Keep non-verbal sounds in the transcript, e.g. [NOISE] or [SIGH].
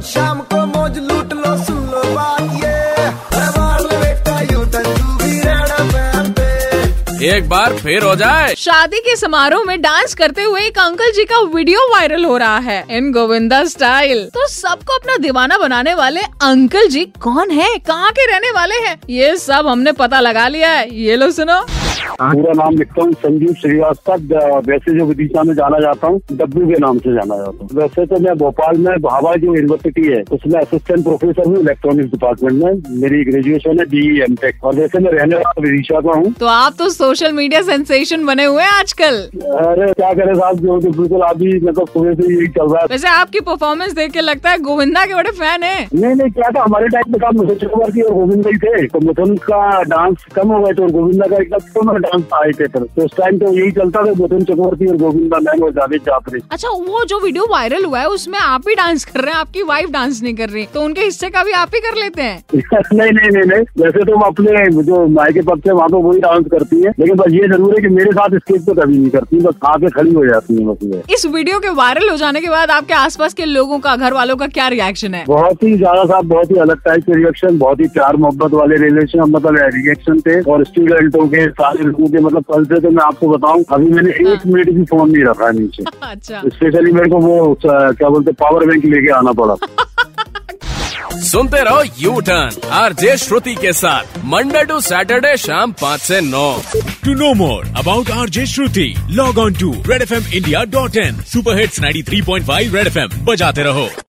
रोज शाम को मौज लूट लो सुन लो बात ये। तू एक बार फिर हो जाए। शादी के समारोह में डांस करते हुए एक अंकल जी का वीडियो वायरल हो रहा है इन गोविंदा स्टाइल। तो सबको अपना दीवाना बनाने वाले अंकल जी कौन है? कहाँ के रहने वाले हैं? ये सब हमने पता लगा लिया है। ये लो सुनो। पूरा नाम लिखता हूँ संजीव श्रीवास्तव वैसे जो विदिशा में जाना जाता हूँ डब्बू के नाम से जाना जाता हूँ। वैसे तो मैं भोपाल में भाभा जो यूनिवर्सिटी है उसमें असिस्टेंट प्रोफेसर हूँ इलेक्ट्रॉनिक्स डिपार्टमेंट में मेरी ग्रेजुएशन है बीई एम टेक और वैसे मैं रहने वाला विदिशा का हूँ। तो आप तो सोशल मीडिया सेंसेशन बने हुए हैं आजकल। अरे क्या करे साहब जो तो बिल्कुल अभी मतलब सुबह से यही चल रहा है। वैसे आपकी परफॉर्मेंस देख के लगता है गोविंदा के बड़े फ़ैन है। नहीं नहीं क्या था हमारे टाइम में काम मिथुन चक्रवर्ती और गोविंदा ही थे। तो मिथुन का डांस कम हो गए थे और गोविंदा का एकदम आए थे। तो उस टाइम तो यही चलता था मिथुन चक्रवर्ती और गोविंदा मैम और जावेद जाफरी अच्छा वो जो वीडियो वायरल हुआ है उसमें आप ही डांस कर रहे हैं आपकी वाइफ डांस नहीं कर रही। तो उनके हिस्से का भी आप ही कर लेते हैं? [LAUGHS] नहीं नहीं नहीं नहीं। वैसे तो हम अपने जो माई के पक्ष है वहाँ तो वही डांस करती है। लेकिन बस ये ज़रूर है की मेरे साथ स्टेज पे कभी नहीं करती बस आके खड़ी हो जाती है बस इस वीडियो के वायरल हो जाने के बाद आपके आसपास के लोगों का घर वालों का क्या रिएक्शन है? बहुत ही ज़्यादा साहब बहुत ही अलग टाइप के रिएक्शन बहुत ही प्यार मोहब्बत वाले रिलेशन मतलब रिएक्शन थे। और स्टूडेंटों के सारे लोगों के मतलब कल से तो मैं आपको बताऊँ अभी मैंने हाँ। एक मिनट भी फ़ोन नहीं रखा है नीचे [LAUGHS] अच्छा स्पेशली मेरे को वो क्या बोलते पावर बैंक लेके आना पड़ा [LAUGHS] सुनते रहो U turn R J Shruti के साथ मंडे टू सैटरडे शाम पाँच से नौ To know more about RJ Shruti, log on to redfmindia.in. Superhits 93.5 Red FM. बजाते रहो